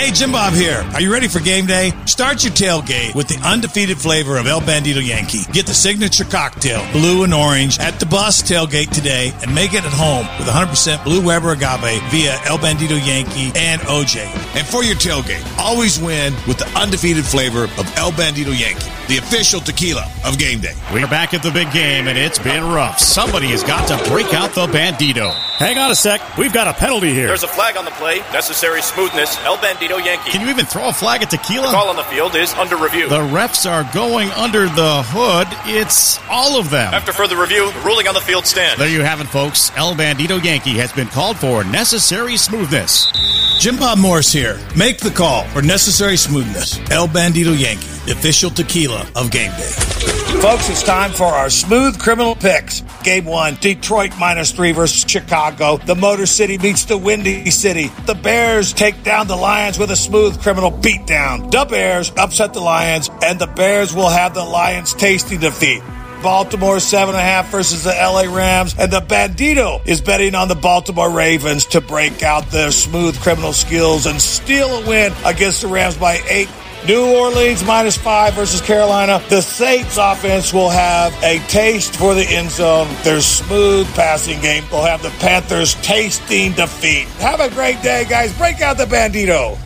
Hey, Jim Bob here. Are you ready for game day? Start your tailgate with the undefeated flavor of El Bandido Yankee. Get the signature cocktail, blue and orange, at Da Bus tailgate today and make it at home with 100% blue Weber agave via El Bandido Yankee and OJ. And for your tailgate, always win with the undefeated flavor of El Bandido Yankee, the official tequila of game day. We're back at the big game and it's been rough. Somebody has got to break out the Bandido. Hang on a sec. We've got a penalty here. There's a flag on the play. Necessary smoothness. El Bandido Yankee. Can you even throw a flag at tequila? The call on the field is under review. The refs are going under the hood. It's all of them. After further review, the ruling on the field stands. There you have it, folks. El Bandido Yankee has been called for necessary smoothness. Jim Bob Morris here. Make the call for necessary smoothness. El Bandido Yankee, official tequila of game day. Folks, it's time for our smooth criminal picks. Game one, Detroit minus three versus Chicago. The Motor City meets the Windy City. The Bears take down the Lions with a smooth criminal beatdown. The Bears upset the Lions, and the Bears will have the Lions tasty defeat. Baltimore seven and a half versus the LA Rams, and the Bandido is betting on the Baltimore Ravens to break out their smooth criminal skills and steal a win against the Rams by eight. New Orleans minus five versus Carolina. The Saints offense will have a taste for the end zone. Their smooth passing game will have the Panthers tasting defeat. Have a great day, guys. Break out the Bandido.